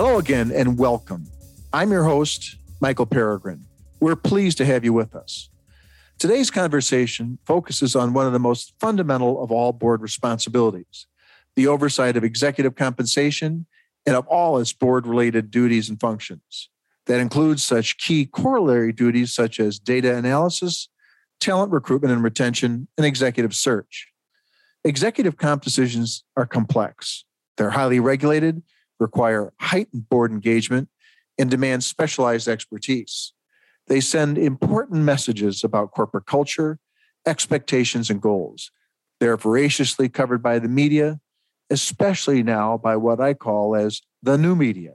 Hello again and welcome. I'm your host, Michael Peregrine. We're pleased to have you with us. Today's conversation focuses on one of the most fundamental of all board responsibilities the oversight of executive compensation and of all its board related duties and functions. That includes such key corollary duties such as data analysis, talent recruitment and retention, and executive search. Executive comp decisions are complex, they're highly regulated require heightened board engagement, and demand specialized expertise. They send important messages about corporate culture, expectations, and goals. They're voraciously covered by the media, especially now by what I call as the new media.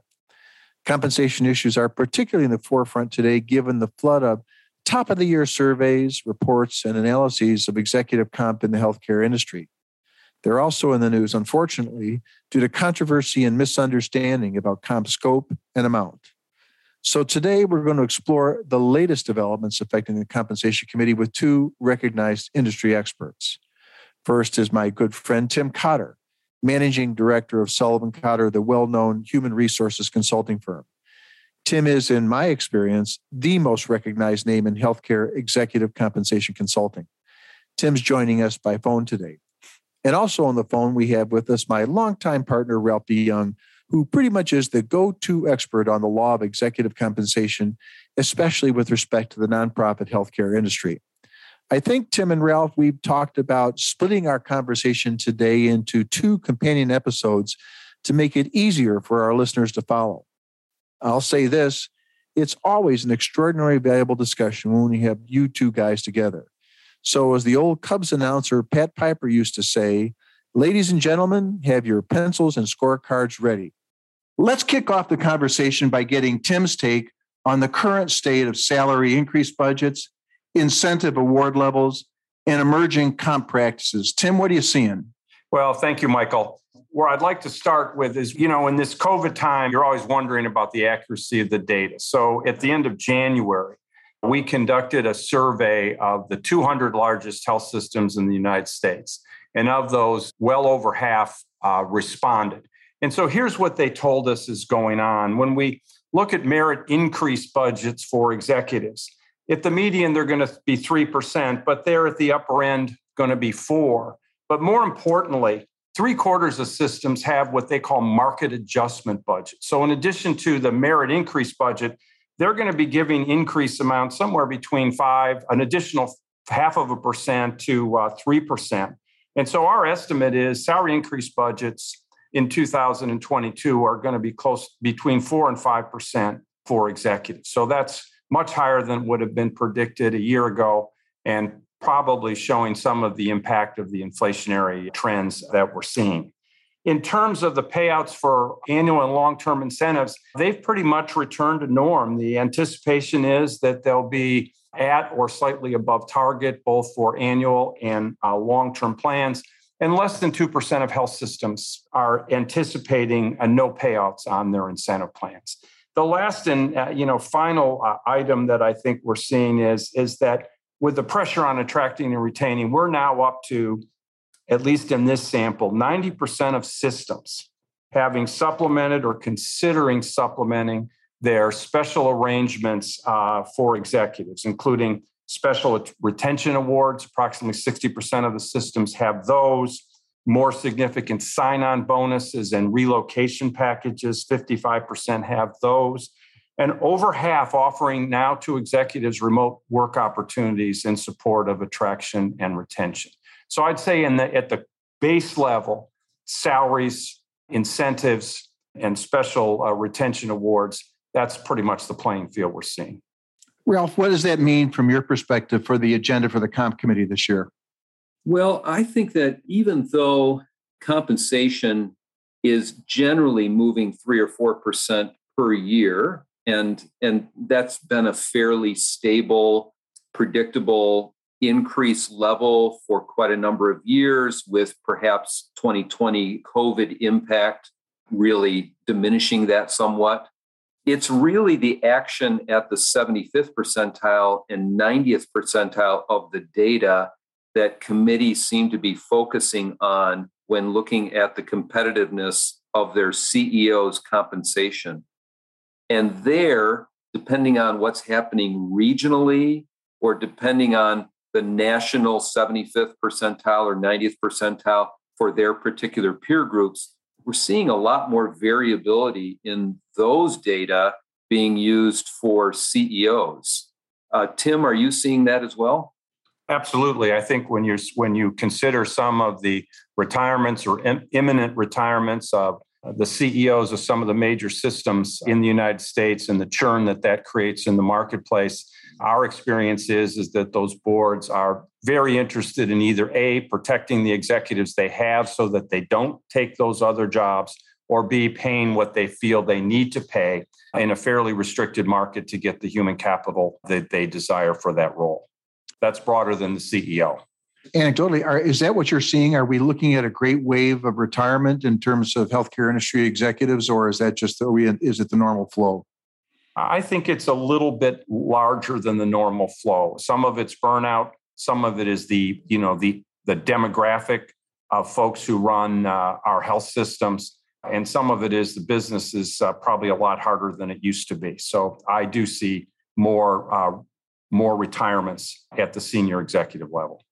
Compensation issues are particularly in the forefront today, given the flood of top of the year surveys, reports, and analyses of executive comp in the healthcare industry. They're also in the news, unfortunately, due to controversy and misunderstanding about comp scope and amount. So today we're going to explore the latest developments affecting the Compensation Committee with two recognized industry experts. First is my good friend Tim Cotter, Managing Director of Sullivan Cotter, the well known human resources consulting firm. Tim is, in my experience, the most recognized name in healthcare executive compensation consulting. Tim's joining us by phone today. And also on the phone, we have with us my longtime partner, Ralph DeYoung, who pretty much is the go to expert on the law of executive compensation, especially with respect to the nonprofit healthcare industry. I think, Tim and Ralph, we've talked about splitting our conversation today into two companion episodes to make it easier for our listeners to follow. I'll say this it's always an extraordinary valuable discussion when we have you two guys together. So, as the old Cubs announcer Pat Pieper used to say, ladies and gentlemen, have your pencils and scorecards ready. Let's kick off the conversation by getting Tim's take on the current state of salary increase budgets, incentive award levels, and emerging comp practices. Tim, what are you seeing? Well, thank you, Michael. Where I'd like to start with is, you know, in this COVID time, you're always wondering about the accuracy of the data. So at the end of January, we conducted a survey of the 200 largest health systems in the United States. And of those, well over half uh, responded. And so here's what they told us is going on. When we look at merit increase budgets for executives, at the median, they're going to be 3%, but they're at the upper end going to be 4 But more importantly, three quarters of systems have what they call market adjustment budgets. So, in addition to the merit increase budget, they're going to be giving increase amounts somewhere between five, an additional half of a percent to uh, 3%. And so our estimate is salary increase budgets in 2022 are going to be close between 4 and 5% for executives. So that's much higher than would have been predicted a year ago and probably showing some of the impact of the inflationary trends that we're seeing. In terms of the payouts for annual and long term incentives, they've pretty much returned to norm. The anticipation is that they'll be at or slightly above target, both for annual and uh, long term plans. And less than 2% of health systems are anticipating a no payouts on their incentive plans. The last and uh, you know final uh, item that I think we're seeing is is that with the pressure on attracting and retaining, we're now up to at least in this sample, 90% of systems having supplemented or considering supplementing their special arrangements uh, for executives, including special retention awards. Approximately 60% of the systems have those. More significant sign on bonuses and relocation packages, 55% have those. And over half offering now to executives remote work opportunities in support of attraction and retention. So I'd say in the at the base level, salaries, incentives, and special uh, retention awards, that's pretty much the playing field we're seeing. Ralph, what does that mean from your perspective for the agenda for the comp committee this year? Well, I think that even though compensation is generally moving three or four percent per year, and and that's been a fairly stable, predictable increase level for quite a number of years, with perhaps 2020 COVID impact really diminishing that somewhat. It's really the action at the 75th percentile and 90th percentile of the data that committees seem to be focusing on when looking at the competitiveness of their CEO's compensation. And there, depending on what's happening regionally or depending on the national 75th percentile or 90th percentile for their particular peer groups, we're seeing a lot more variability in those data being used for CEOs. Uh, Tim, are you seeing that as well? Absolutely. I think when you when you consider some of the retirements or Im- imminent retirements of Uh, the CEOs of some of the major systems in the United States and the churn that that creates in the marketplace, our experience is, is that those boards are very interested in either A, protecting the executives they have so that they don't take those other jobs, or B, paying what they feel they need to pay in a fairly restricted market to get the human capital that they desire for that role. That's broader than the CEO anecdotally, are, is that what you're seeing? Are we looking at a great wave of retirement in terms of healthcare industry executives, or is that just we, is it the normal flow? I think it's a little bit larger than the normal flow. Some of it's burnout. Some of it is the you know the the demographic of folks who run uh, our health systems, and some of it is the business is uh, probably a lot harder than it used to be. So I do see more uh, more retirements at the senior executive level.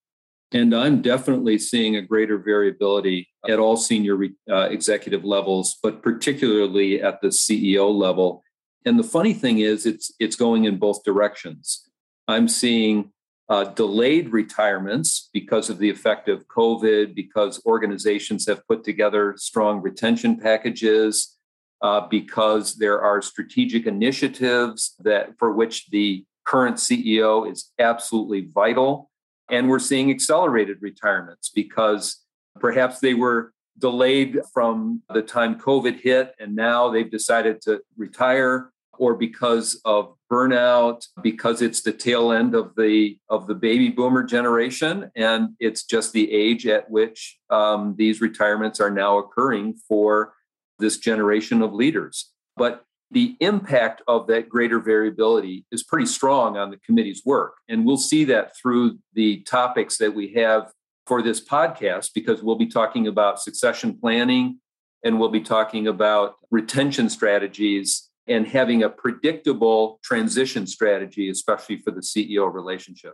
And I'm definitely seeing a greater variability at all senior uh, executive levels, but particularly at the CEO level. And the funny thing is, it's it's going in both directions. I'm seeing uh, delayed retirements because of the effect of COVID, because organizations have put together strong retention packages, uh, because there are strategic initiatives that for which the current CEO is absolutely vital and we're seeing accelerated retirements because perhaps they were delayed from the time COVID hit and now they've decided to retire or because of burnout because it's the tail end of the of the baby boomer generation and it's just the age at which um, these retirements are now occurring for this generation of leaders. But the impact of that greater variability is pretty strong on the committee's work. And we'll see that through the topics that we have for this podcast, because we'll be talking about succession planning and we'll be talking about retention strategies and having a predictable transition strategy, especially for the CEO relationship.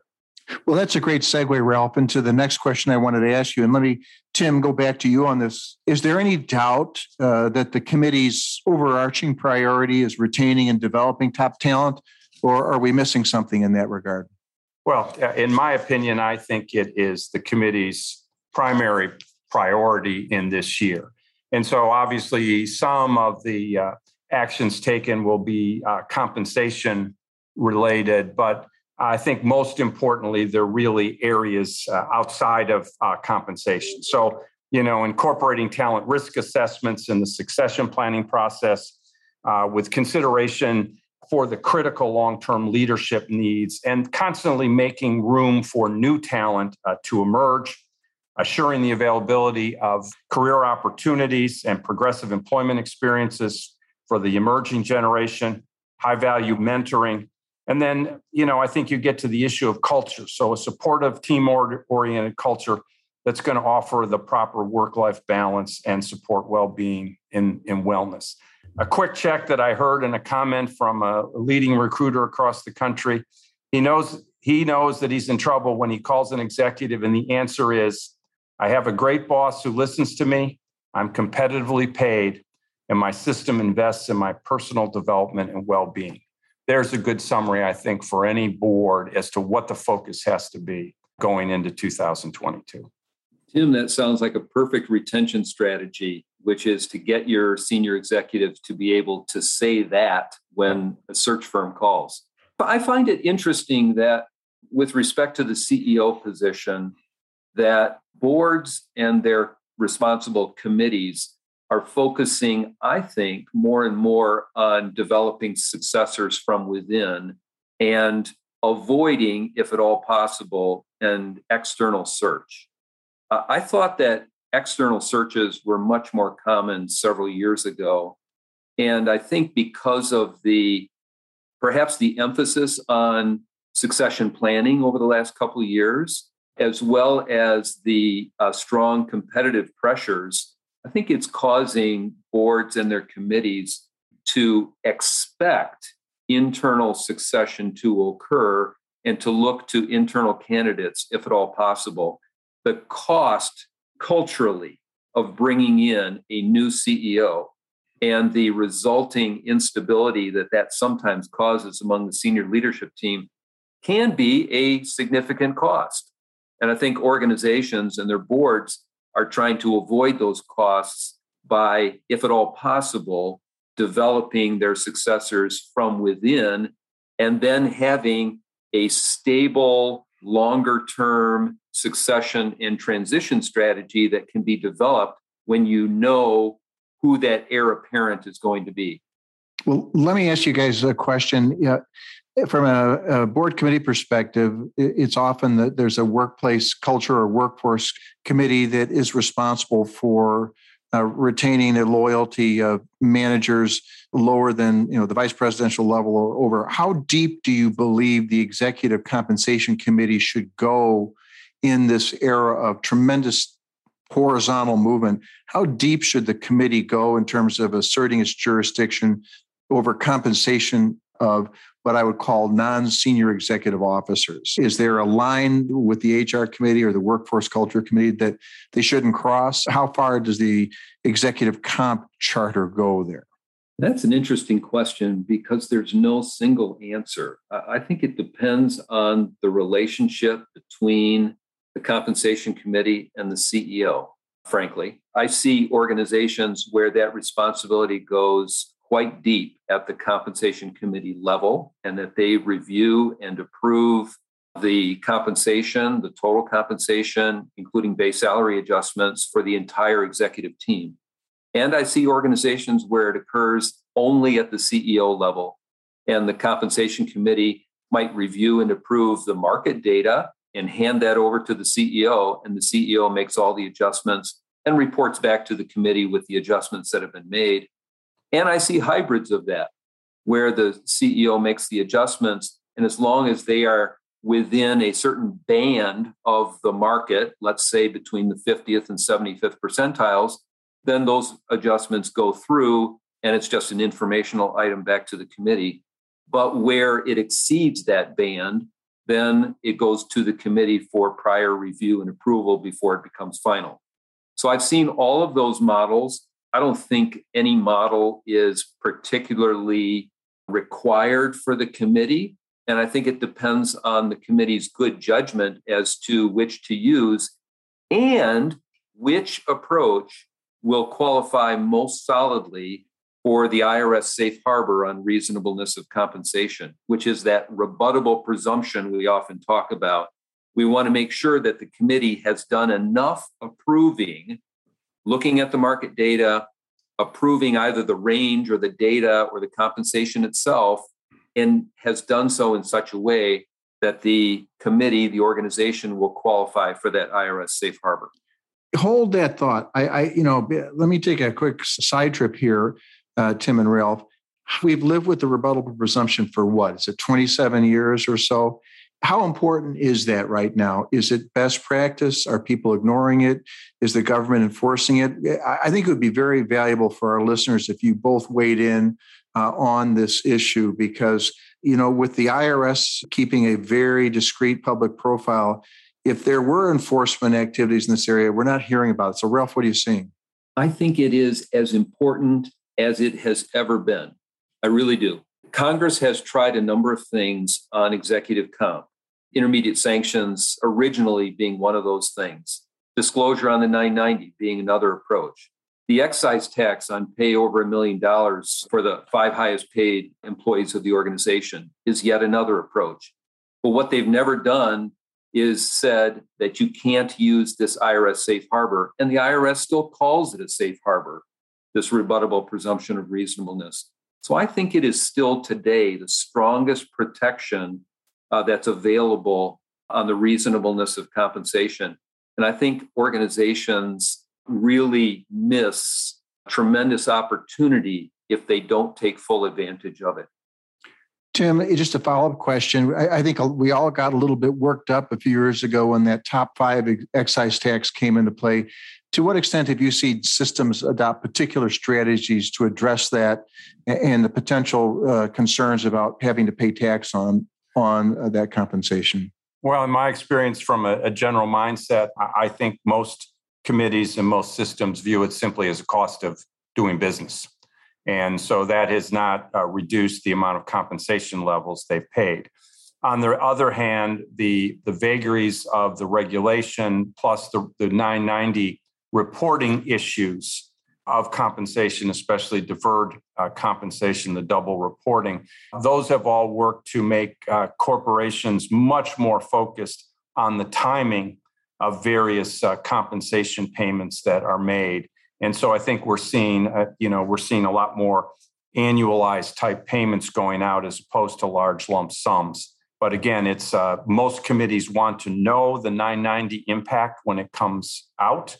Well, that's a great segue, Ralph, into the next question I wanted to ask you. And let me, Tim, go back to you on this. Is there any doubt uh, that the committee's overarching priority is retaining and developing top talent, or are we missing something in that regard? Well, in my opinion, I think it is the committee's primary priority in this year. And so, obviously, some of the uh, actions taken will be uh, compensation related, but I think most importantly, they're really areas uh, outside of uh, compensation. So, you know, incorporating talent risk assessments in the succession planning process uh, with consideration for the critical long term leadership needs and constantly making room for new talent uh, to emerge, assuring the availability of career opportunities and progressive employment experiences for the emerging generation, high value mentoring and then, you know, I think you get to the issue of culture. So a supportive, team oriented culture that's going to offer the proper work life balance and support well being in, in wellness. A quick check that I heard in a comment from a leading recruiter across the country. He knows he knows that he's in trouble when he calls an executive, and the answer is I have a great boss who listens to me. I'm competitively paid, and my system invests in my personal development and well being there's a good summary, I think, for any board as to what the focus has to be going into 2022. Tim, that sounds like a perfect retention strategy, which is to get your senior executive to be able to say that when a search firm calls. But I find it interesting that with respect to the CEO position, that boards and their responsible committees are focusing, I think, more and more on developing successors from within and avoiding, if at all possible, an external search. Uh, I thought that external searches were much more common several years ago. And I think because of the perhaps the emphasis on succession planning over the last couple of years, as well as the uh, strong competitive pressures I think it's causing boards and their committees to expect internal succession to occur and to look to internal candidates if at all possible. The cost culturally of bringing in a new CEO and the resulting instability that that sometimes causes among the senior leadership team can be a significant cost. And I think organizations and their boards are trying to avoid those costs by, if at all possible, developing their successors from within and then having a stable, longer term succession and transition strategy that can be developed when you know who that heir apparent is going to be. Well, let me ask you guys a question. Yeah, from a, a, board committee perspective, it's often that there's a workplace culture or workforce committee that is responsible for uh, retaining the loyalty of managers lower than you know the vice presidential level or over. How deep do you believe the executive compensation committee should go in this era of tremendous horizontal movement? How deep should the committee go in terms of asserting its jurisdiction over compensation of what I would call non senior executive officers? Is there a line with the HR committee or the workforce culture committee that they shouldn't cross? How far does the executive comp charter go there? That's an interesting question because there's no single answer. I think it depends on the relationship between the compensation committee and the CEO, frankly. I see organizations where that responsibility goes quite deep at the compensation committee level and that they review and approve the compensation, the total compensation, including base salary adjustments for the entire executive team. And I see organizations where it occurs only at the CEO level, and the compensation committee might review and approve the market data and hand that over to the CEO, and the CEO makes all the adjustments and reports back to the committee with the adjustments that have been made. And I see hybrids of that where the CEO makes the adjustments. And as long as they are within a certain band of the market, let's say between the 50th and 75th percentiles, then those adjustments go through and it's just an informational item back to the committee. But where it exceeds that band, then it goes to the committee for prior review and approval before it becomes final. So I've seen all of those models. I don't think any model is particularly required for the committee. And I think it depends on the committee's good judgment as to which to use and which approach will qualify most solidly for the IRS safe harbor on reasonableness of compensation, which is that rebuttable presumption we often talk about. We want to make sure that the committee has done enough approving, looking at the market data, approving either the range or the data or the compensation itself, and has done so in such a way that the committee, the organization, will qualify for that IRS safe harbor. Hold that thought. I, I you know, let me take a quick side trip here, uh, Tim and Ralph. We've lived with the rebuttable presumption for what? Is it 27 years or so? How important is that right now? Is it best practice? Are people ignoring it? Is the government enforcing it? I think it would be very valuable for our listeners if you both weighed in uh, on this issue because, you know, with the IRS keeping a very discreet public profile, if there were enforcement activities in this area, we're not hearing about it. So, Ralph, what are you seeing? I think it is as important as it has ever been. I really do. Congress has tried a number of things on executive comp intermediate sanctions originally being one of those things, disclosure on the 990 being another approach. The excise tax on pay over a million dollars for the five highest paid employees of the organization is yet another approach. But what they've never done is said that you can't use this IRS safe harbor, and the IRS still calls it a safe harbor, this rebuttable presumption of reasonableness. So I think it is still today the strongest protection uh, that's available on the reasonableness of compensation. And I think organizations really miss tremendous opportunity if they don't take full advantage of it. Tim, just a follow up question. I, I, think we all got a little bit worked up a few years ago when that top five excise tax came into play. To what extent have you seen systems adopt particular strategies to address that and the potential uh, concerns about having to pay tax on on uh, that compensation? Well, in my experience from a, a general mindset, I, I think most committees and most systems view it simply as a cost of doing business. And so that has not uh, reduced the amount of compensation levels they've paid. On the other hand, the, the vagaries of the regulation plus the, the 990 reporting issues of compensation, especially deferred uh, compensation, the double reporting, those have all worked to make uh, corporations much more focused on the timing of various uh, compensation payments that are made. And so I think we're seeing, uh, you know, we're seeing a lot more annualized type payments going out as opposed to large lump sums. But again, it's uh, most committees want to know the 990 impact when it comes out,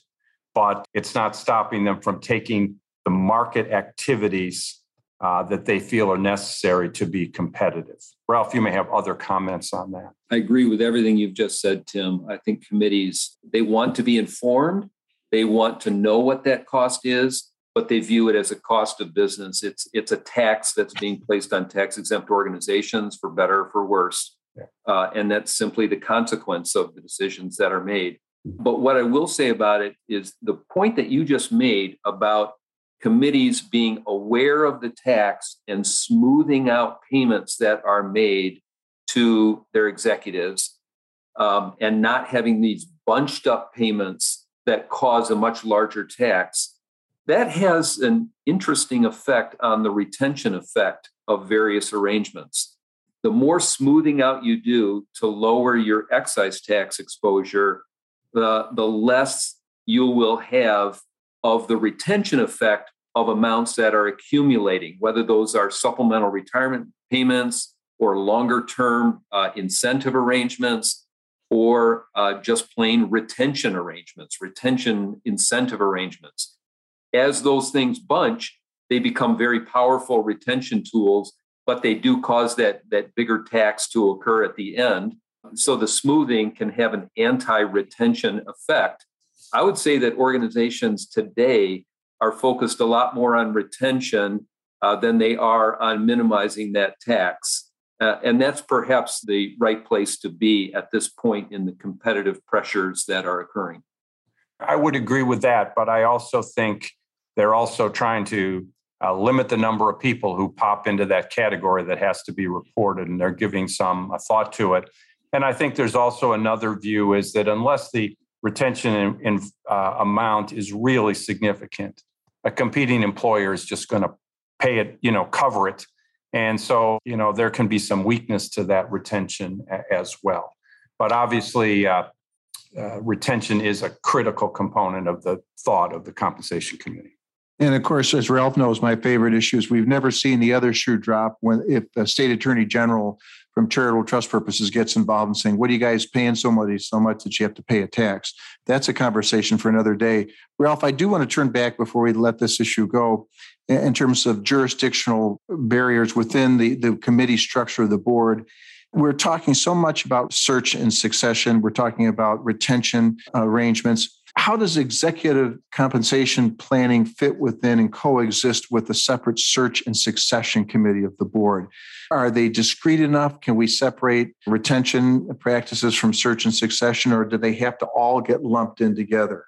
but it's not stopping them from taking the market activities uh, that they feel are necessary to be competitive. Ralph, you may have other comments on that. I agree with everything you've just said, Tim. I think committees, they want to be informed, they want to know what that cost is, but they view it as a cost of business. It's it's a tax that's being placed on tax exempt organizations for better or for worse. Uh, and that's simply the consequence of the decisions that are made. But what I will say about it is the point that you just made about committees being aware of the tax and smoothing out payments that are made to their executives um, and not having these bunched up payments that cause a much larger tax, that has an interesting effect on the retention effect of various arrangements. The more smoothing out you do to lower your excise tax exposure, the, the less you will have of the retention effect of amounts that are accumulating, whether those are supplemental retirement payments or longer term uh, incentive arrangements or uh, just plain retention arrangements, retention incentive arrangements. As those things bunch, they become very powerful retention tools, but they do cause that, that bigger tax to occur at the end. So the smoothing can have an anti retention effect. I would say that organizations today are focused a lot more on retention uh, than they are on minimizing that tax. Uh, and that's perhaps the right place to be at this point in the competitive pressures that are occurring. I would agree with that, but I also think they're also trying to uh, limit the number of people who pop into that category that has to be reported, and they're giving some thought to it. And I think there's also another view is that unless the retention in, in, uh, amount is really significant, a competing employer is just going to pay it, you know, cover it and so, you know, there can be some weakness to that retention as well. But obviously, uh, uh, retention is a critical component of the thought of the compensation committee. And of course, as Ralph knows, my favorite issue is we've never seen the other shoe drop when if the state attorney general from charitable trust purposes gets involved in saying, "What are you guys paying somebody so much that you have to pay a tax?" That's a conversation for another day. Ralph, I do want to turn back before we let this issue go in terms of jurisdictional barriers within the, the committee structure of the board. We're talking so much about search and succession. We're talking about retention arrangements. How does executive compensation planning fit within and coexist with the separate search and succession committee of the board? Are they discrete enough? Can we separate retention practices from search and succession, or do they have to all get lumped in together?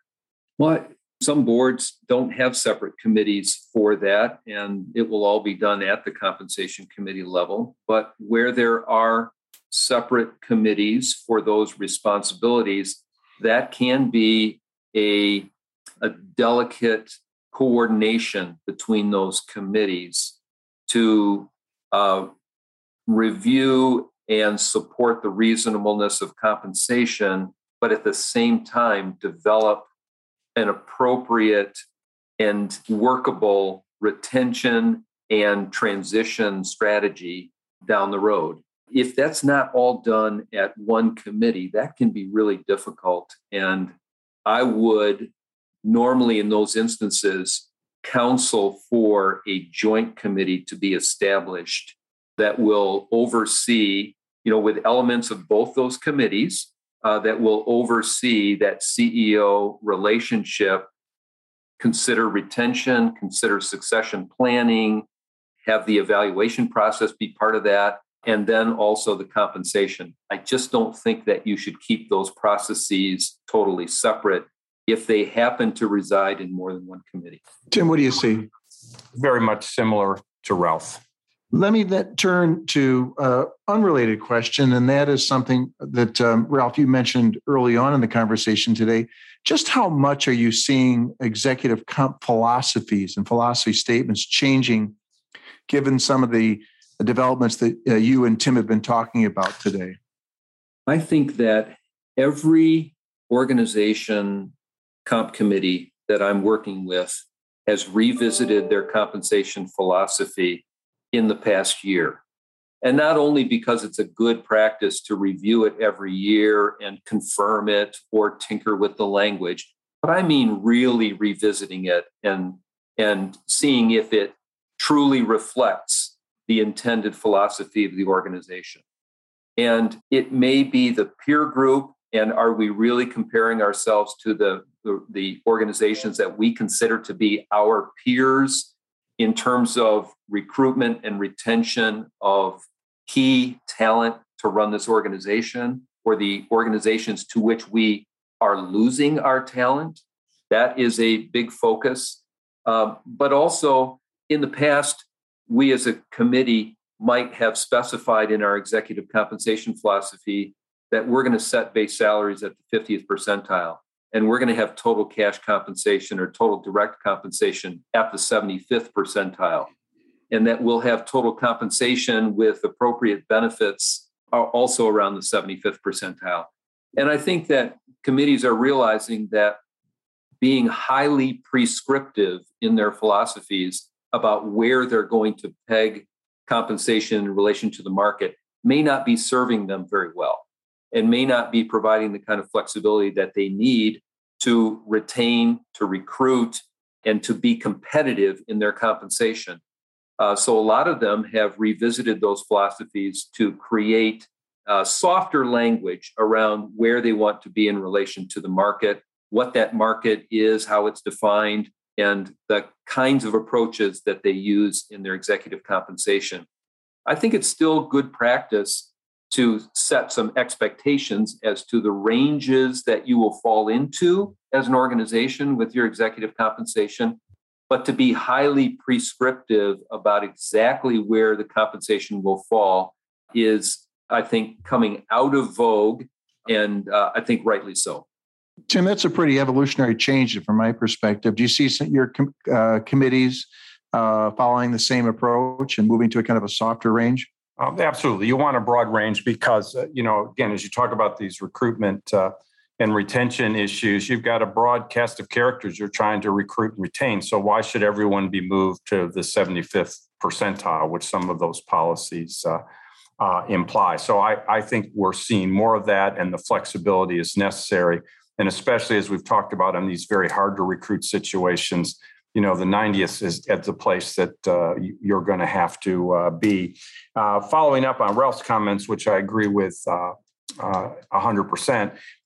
Well, some boards don't have separate committees for that, and it will all be done at the compensation committee level. But where there are separate committees for those responsibilities, that can be a, a delicate coordination between those committees to uh, review and support the reasonableness of compensation, but at the same time develop an appropriate and workable retention and transition strategy down the road. If that's not all done at one committee, that can be really difficult. And I would normally, in those instances, counsel for a joint committee to be established that will oversee, you know, with elements of both those committees uh, that will oversee that CEO relationship, consider retention, consider succession planning, have the evaluation process be part of that, and then also the compensation. I just don't think that you should keep those processes totally separate if they happen to reside in more than one committee. Tim, what do you see? Very much similar to Ralph. Let me then turn to an unrelated question, and that is something that um, Ralph you mentioned early on in the conversation today. Just how much are you seeing executive comp philosophies and philosophy statements changing, given some of the developments that uh, you and Tim have been talking about today? I think that every organization comp committee that I'm working with has revisited their compensation philosophy in the past year. And not only because it's a good practice to review it every year and confirm it or tinker with the language, but I mean really revisiting it and, and seeing if it truly reflects the intended philosophy of the organization. And it may be the peer group, and are we really comparing ourselves to the, the, organizations that we consider to be our peers in terms of recruitment and retention of key talent to run this organization or the organizations to which we are losing our talent. That is a big focus. Um, but also, in the past, we as a committee might have specified in our executive compensation philosophy that we're going to set base salaries at the 50th percentile and we're going to have total cash compensation or total direct compensation at the 75th percentile. And that we'll have total compensation with appropriate benefits also around the 75th percentile. And i think that committees are realizing that being highly prescriptive in their philosophies about where they're going to peg compensation in relation to the market may not be serving them very well and may not be providing the kind of flexibility that they need to retain, to recruit, and to be competitive in their compensation. Uh, so a lot of them have revisited those philosophies to create uh, softer language around where they want to be in relation to the market, what that market is, how it's defined, and the kinds of approaches that they use in their executive compensation. I think it's still good practice to set some expectations as to the ranges that you will fall into as an organization with your executive compensation, but to be highly prescriptive about exactly where the compensation will fall is, I think, coming out of vogue, and uh, I think rightly so. Tim, that's a pretty evolutionary change from my perspective. Do you see your com- uh, committees uh, following the same approach and moving to a kind of a softer range? Um, absolutely. You want a broad range because, uh, you know, again, as you talk about these recruitment uh, and retention issues, you've got a broad cast of characters you're trying to recruit and retain. So why should everyone be moved to the 75th percentile, which some of those policies uh, uh, imply? So I, I think we're seeing more of that and the flexibility is necessary. And especially as we've talked about in these very hard to recruit situations, you know the 90th is at the place that uh, you're going to have to uh, be. Uh, following up on Ralph's comments, which I agree with uh, uh.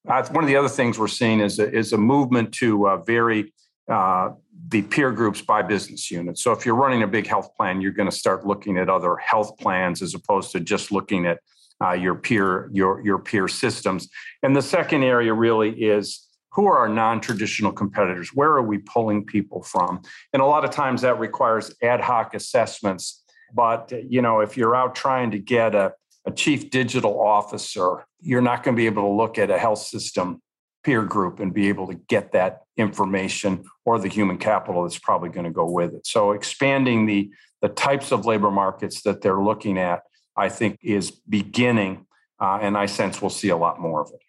Uh, one of the other things we're seeing is a, is a movement to vary the peer groups by business unit. So if you're running a big health plan, you're going to start looking at other health plans as opposed to just looking at Uh, your peer your your peer systems. And the second area really is who are our non-traditional competitors? Where are we pulling people from? And a lot of times that requires ad hoc assessments. But you know if you're out trying to get a, a chief digital officer you're not going to be able to look at a health system peer group and be able to get that information or the human capital that's probably going to go with it. So expanding the the types of labor markets that they're looking at i think is beginning uh, and i sense we'll see a lot more of it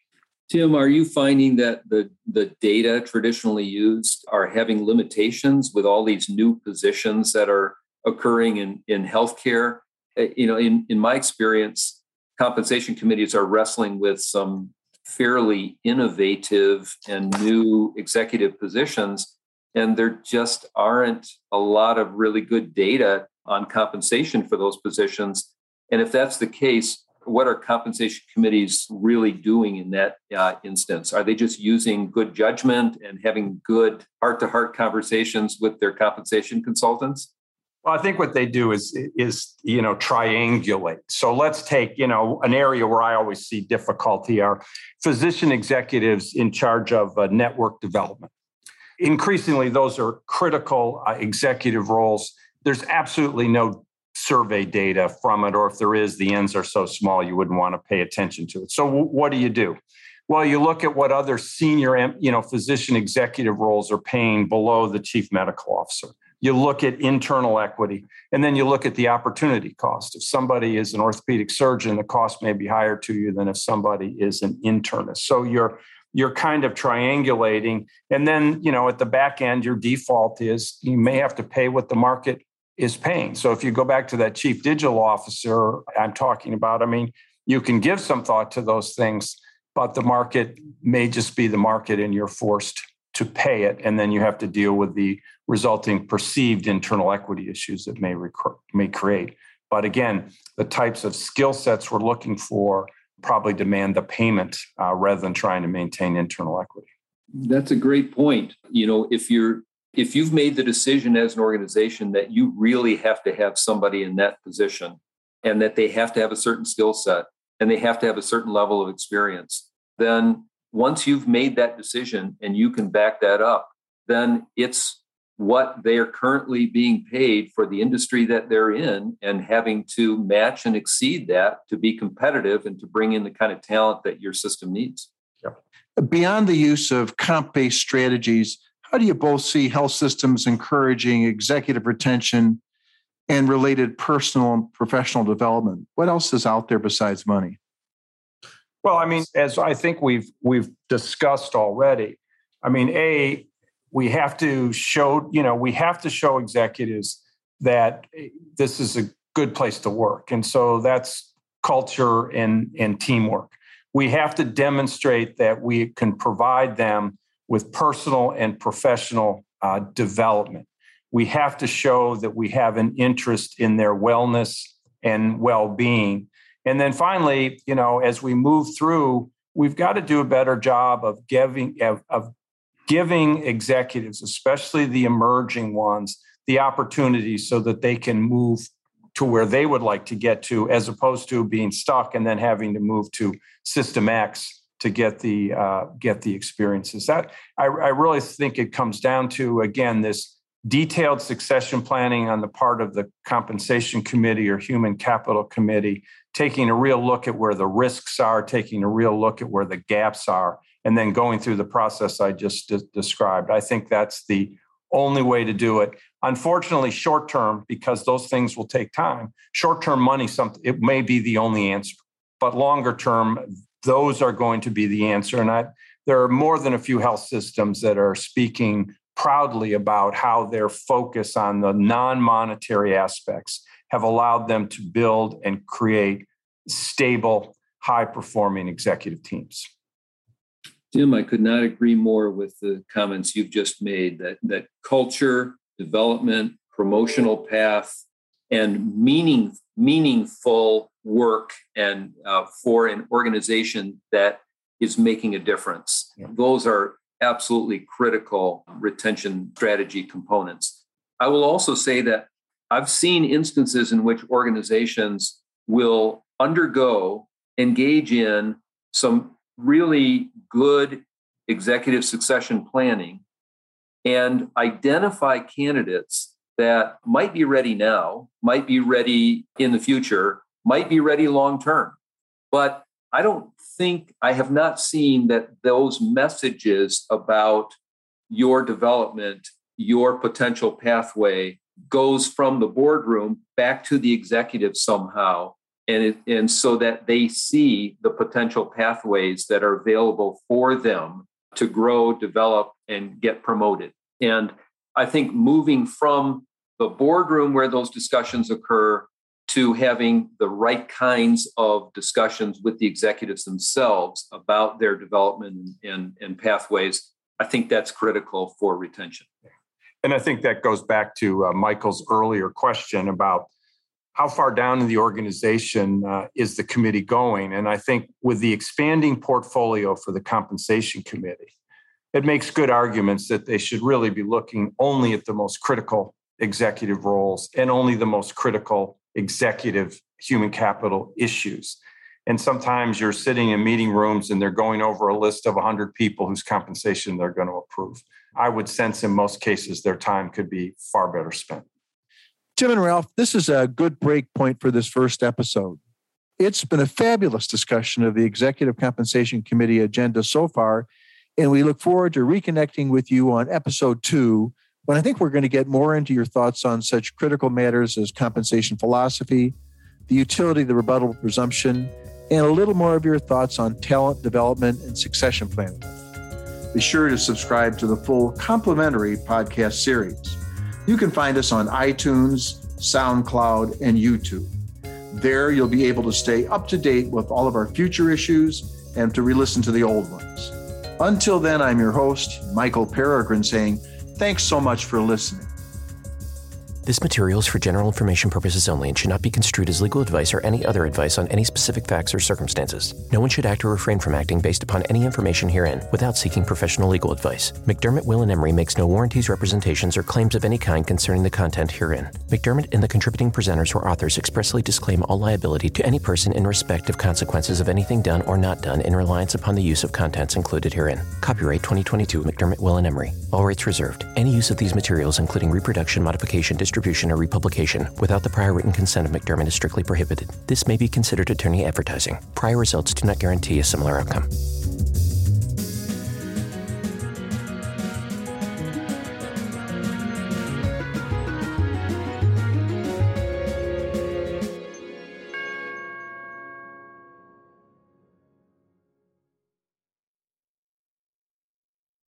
Tim, are you finding that the, the data traditionally used are having limitations with all these new positions that are occurring in, in healthcare? Uh, you know, in, in my experience, compensation committees are wrestling with some fairly innovative and new executive positions, and there just aren't a lot of really good data on compensation for those positions And if that's the case, what are compensation committees really doing in that uh, instance? Are they just using good judgment and having good heart to heart conversations with their compensation consultants? Well, I think what they do is is you know triangulate. So let's take you know an area where I always see difficulty are physician executives in charge of uh, network development. Increasingly, those are critical uh, executive roles. There's absolutely no survey data from it, or if there is, the ends are so small you wouldn't want to pay attention to it. So, what do you do? Well, you look at what other senior, you know, physician executive roles are paying below the chief medical officer. You look at internal equity, and then you look at the opportunity cost. If somebody is an orthopedic surgeon, the cost may be higher to you than if somebody is an internist. So you're you're kind of triangulating, and then you know at the back end, your default is you may have to pay what the market is paying. So if you go back to that chief digital officer I'm talking about, I mean, you can give some thought to those things, but the market may just be the market and you're forced to pay it. And then you have to deal with the resulting perceived internal equity issues that may, rec- may create. But again, the types of skill sets we're looking for probably demand the payment uh, rather than trying to maintain internal equity. That's a great point. You know, if you're if you've made the decision as an organization that you really have to have somebody in that position and that they have to have a certain skill set and they have to have a certain level of experience, then once you've made that decision and you can back that up, then it's what they are currently being paid for the industry that they're in and having to match and exceed that to be competitive and to bring in the kind of talent that your system needs. Beyond the use of comp based strategies, how do you both see health systems encouraging executive retention and related personal and professional development? What else is out there besides money? Well, I mean, as I think we've we've discussed already, I mean, a we have to show, you know, we have to show executives that eh, this is a good place to work. And so that's culture and, and teamwork. We have to demonstrate that we can provide them with personal and professional uh, development. We have to show that we have an interest in their wellness and well being. And then finally, you know, as we move through, we've got to do a better job of giving, of, of giving executives, especially the emerging ones, the opportunity so that they can move to where they would like to get to, as opposed to being stuck and then having to move to System X to get the uh, get the experiences. That I, I really think it comes down to again this detailed succession planning on the part of the compensation committee or human capital committee, taking a real look at where the risks are, taking a real look at where the gaps are, and then going through the process I just de- described. I think that's the only way to do it. Unfortunately, short term, because those things will take time, short term money, something it may be the only answer. But longer term, those are going to be the answer. And I, there are more than a few health systems that are speaking proudly about how their focus on the non monetary aspects have allowed them to build and create stable, high performing executive teams. Tim, I could not agree more with the comments you've just made that, that culture, development, promotional path, and meaning, meaningful work and uh, for an organization that is making a difference. Yeah. Those are absolutely critical retention strategy components. I will also say that I've seen instances in which organizations will undergo, engage in some really good executive succession planning and identify candidates that might be ready now, might be ready in the future, might be ready long term. But I don't think I have not seen that those messages about your development, your potential pathway goes from the boardroom back to the executive somehow. And, it, and so that they see the potential pathways that are available for them to grow, develop, and get promoted. And I think moving from the boardroom where those discussions occur to having the right kinds of discussions with the executives themselves about their development and, and, pathways, I think that's critical for retention. And I think that goes back to uh, Michael's earlier question about how far down in the organization uh, is the committee going? And I think with the expanding portfolio for the compensation committee, it makes good arguments that they should really be looking only at the most critical executive roles and only the most critical executive human capital issues. And sometimes you're sitting in meeting rooms and they're going over a list of 100 people whose compensation they're going to approve. I would sense in most cases their time could be far better spent. Tim and Ralph, this is a good break point for this first episode. It's been a fabulous discussion of the Executive Compensation Committee agenda so far, and we look forward to reconnecting with you on episode two when I think we're going to get more into your thoughts on such critical matters as compensation philosophy, the utility of the rebuttable presumption, and a little more of your thoughts on talent development and succession planning. Be sure to subscribe to the full complimentary podcast series. You can find us on iTunes, SoundCloud, and YouTube. There, you'll be able to stay up to date with all of our future issues and to re listen to the old ones. Until then, I'm your host, Michael Peregrine, saying thanks so much for listening. This material is for general information purposes only and should not be construed as legal advice or any other advice on any specific facts or circumstances. No one should act or refrain from acting based upon any information herein without seeking professional legal advice. McDermott, Will, and Emery makes no warranties, representations, or claims of any kind concerning the content herein. McDermott and the contributing presenters or authors expressly disclaim all liability to any person in respect of consequences of anything done or not done in reliance upon the use of contents included herein. Copyright 2022 McDermott, Will, and Emery. All rights reserved. Any use of these materials, including reproduction, modification, distribution, distribution, or republication without the prior written consent of McDermott is strictly prohibited. This may be considered attorney advertising. Prior results do not guarantee a similar outcome.